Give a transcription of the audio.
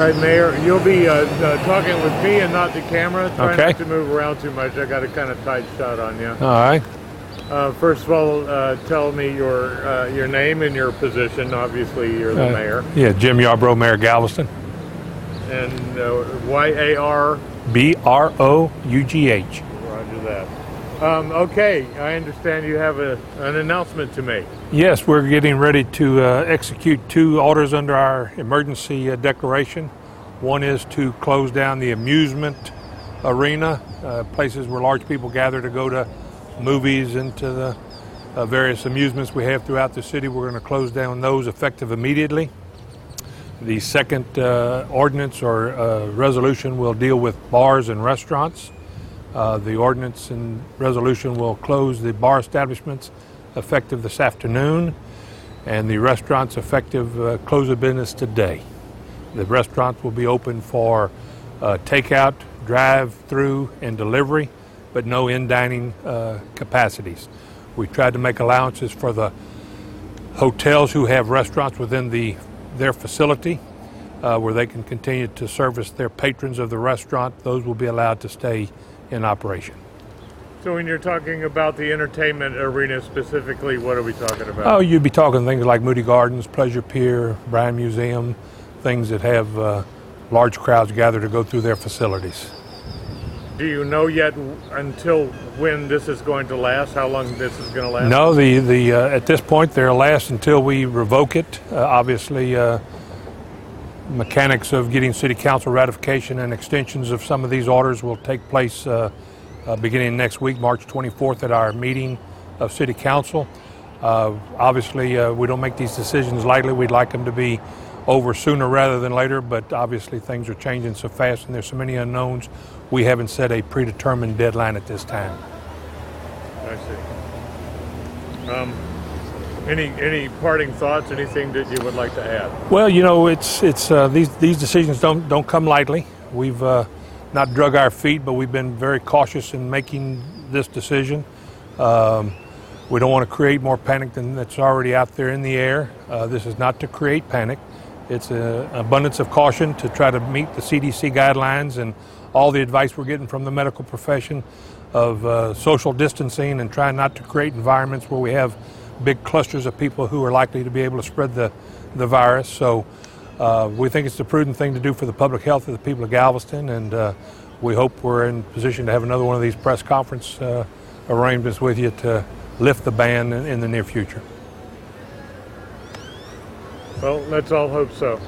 All right, Mayor, you'll be uh, uh, talking with me and not the camera. Try Okay. not to move around too much. I got a kind of tight shot on you. All right. Uh, first of all, uh, tell me your uh, your name and your position. Obviously, you're the Uh, mayor. Yeah, Jim Yarbrough, Mayor Galveston. And uh, Y A R. B R O U G H. Roger that. Um, okay, I understand you have a, an announcement to make. Yes, we're getting ready to uh, execute two orders under our emergency uh, declaration. One is to close down the amusement arena, uh, places where large people gather to go to movies and to the uh, various amusements we have throughout the city. We're going to close down those effective immediately. The second uh, ordinance or uh, resolution will deal with bars and restaurants. Uh, the ordinance and resolution will close the bar establishments effective this afternoon, and the restaurants effective uh, close of business today. The restaurants will be open for uh, takeout, drive-through, and delivery, but no in-dining uh, capacities. We tried to make allowances for the hotels who have restaurants within the their facility uh, where they can continue to service their patrons of the restaurant. Those will be allowed to stay in operation. So, when you're talking about the entertainment arena specifically, what are we talking about? Oh, you'd be talking things like Moody Gardens, Pleasure Pier, Bryan Museum, things that have uh, large crowds gather to go through their facilities. Do you know yet until when this is going to last? How long this is going to last? No, the the uh, at this point they'll last until we revoke it. Uh, obviously, uh, mechanics of getting city council ratification and extensions of some of these orders will take place uh, uh, beginning next week, March 24th, at our meeting of city council. Uh, obviously, uh, we don't make these decisions lightly. We'd like them to be over sooner rather than later, but obviously things are changing so fast and there's so many unknowns. We haven't set a predetermined deadline at this time. I see. Um, any any parting thoughts? Anything that you would like to add? Well, you know, it's it's uh, these these decisions don't don't come lightly. We've uh, not drug our feet, but we've been very cautious in making this decision. Um, we don't want to create more panic than that's already out there in the air. Uh, this is not to create panic. It's an abundance of caution to try to meet the CDC guidelines and all the advice we're getting from the medical profession of uh, social distancing and trying not to create environments where we have big clusters of people who are likely to be able to spread the, the virus. So uh, we think it's the prudent thing to do for the public health of the people of Galveston, and uh, we hope we're in position to have another one of these press conference uh, arrangements with you to lift the ban in, in the near future. Well, let's all hope so.